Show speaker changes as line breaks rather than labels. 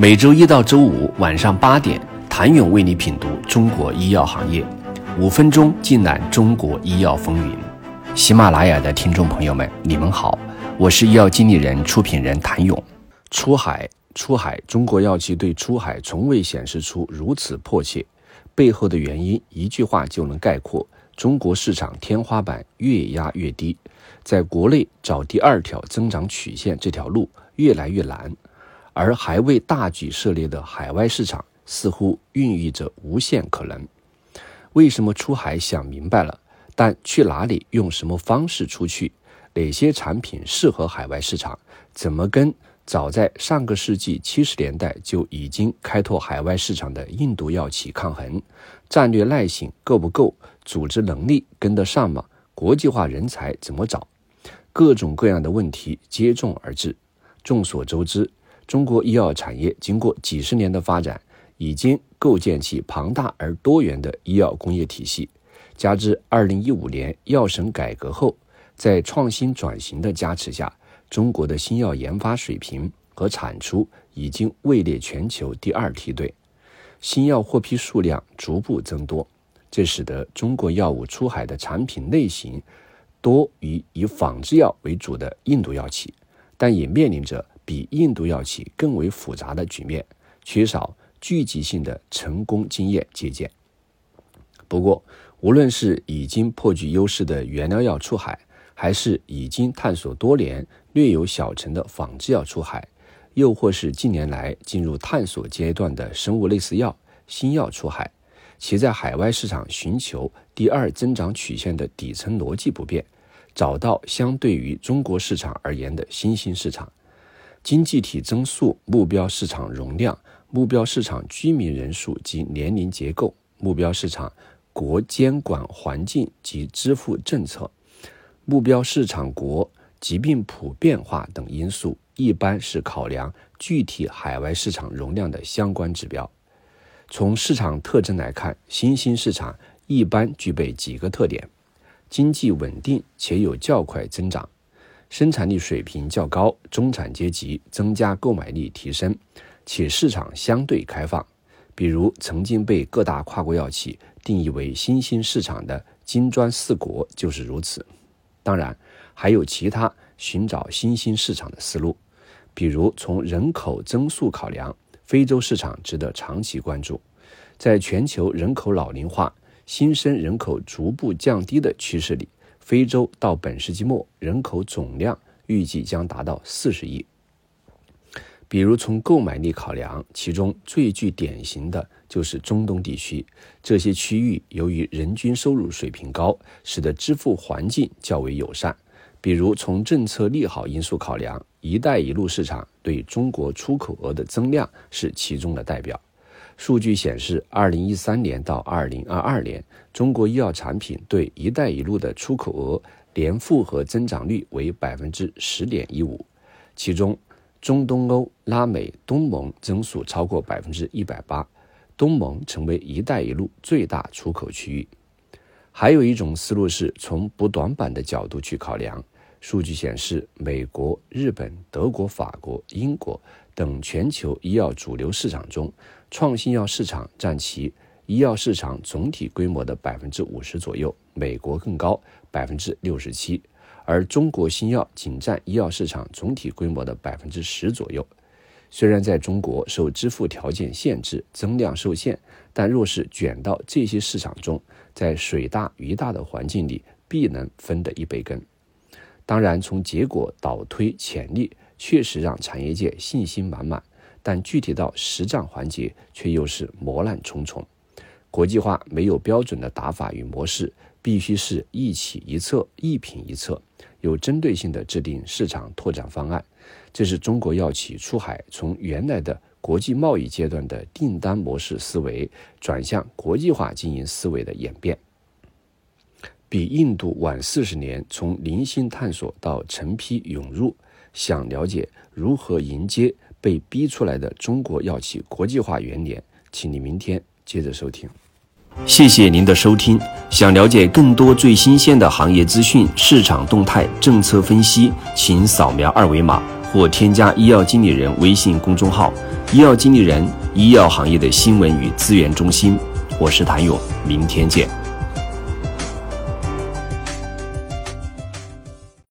每周一到周五晚上八点，谭勇为你品读中国医药行业，五分钟尽览中国医药风云。喜马拉雅的听众朋友们，你们好，我是医药经理人、出品人谭勇。出海，出海，中国药企对出海从未显示出如此迫切，背后的原因一句话就能概括：中国市场天花板越压越低，在国内找第二条增长曲线这条路越来越难。而还未大举涉猎的海外市场，似乎孕育着无限可能。为什么出海想明白了，但去哪里、用什么方式出去，哪些产品适合海外市场，怎么跟早在上个世纪七十年代就已经开拓海外市场的印度药企抗衡？战略耐性够不够？组织能力跟得上吗？国际化人才怎么找？各种各样的问题接踵而至。众所周知。中国医药产业经过几十年的发展，已经构建起庞大而多元的医药工业体系。加之2015年药审改革后，在创新转型的加持下，中国的新药研发水平和产出已经位列全球第二梯队，新药获批数量逐步增多。这使得中国药物出海的产品类型多于以仿制药为主的印度药企，但也面临着。比印度药企更为复杂的局面，缺少聚集性的成功经验借鉴。不过，无论是已经颇具优势的原料药出海，还是已经探索多年、略有小成的仿制药出海，又或是近年来进入探索阶段的生物类似药、新药出海，其在海外市场寻求第二增长曲线的底层逻辑不变，找到相对于中国市场而言的新兴市场。经济体增速、目标市场容量、目标市场居民人数及年龄结构、目标市场国监管环境及支付政策、目标市场国疾病普遍化等因素，一般是考量具体海外市场容量的相关指标。从市场特征来看，新兴市场一般具备几个特点：经济稳定且有较快增长。生产力水平较高，中产阶级增加购买力提升，且市场相对开放。比如，曾经被各大跨国药企定义为新兴市场的金砖四国就是如此。当然，还有其他寻找新兴市场的思路。比如，从人口增速考量，非洲市场值得长期关注。在全球人口老龄化、新生人口逐步降低的趋势里。非洲到本世纪末人口总量预计将达到四十亿。比如从购买力考量，其中最具典型的就是中东地区。这些区域由于人均收入水平高，使得支付环境较为友善。比如从政策利好因素考量，“一带一路”市场对中国出口额的增量是其中的代表。数据显示，二零一三年到二零二二年，中国医药产品对“一带一路”的出口额年复合增长率为百分之十点一五，其中中东欧、拉美、东盟增速超过百分之一百八，东盟成为“一带一路”最大出口区域。还有一种思路是从补短板的角度去考量。数据显示，美国、日本、德国、法国、英国等全球医药主流市场中，创新药市场占其医药市场总体规模的百分之五十左右，美国更高，百分之六十七，而中国新药仅占医药市场总体规模的百分之十左右。虽然在中国受支付条件限制，增量受限，但若是卷到这些市场中，在水大鱼大的环境里，必能分得一杯羹。当然，从结果导推潜力确实让产业界信心满满，但具体到实战环节却又是磨难重重。国际化没有标准的打法与模式，必须是一起一策、一品一策，有针对性的制定市场拓展方案。这是中国药企出海从原来的国际贸易阶段的订单模式思维，转向国际化经营思维的演变。比印度晚四十年，从零星探索到成批涌入。想了解如何迎接被逼出来的中国药企国际化元年，请你明天接着收听。谢谢您的收听。想了解更多最新鲜的行业资讯、市场动态、政策分析，请扫描二维码或添加医药经理人微信公众号。医药经理人，医药行业的新闻与资源中心。我是谭勇，明天见。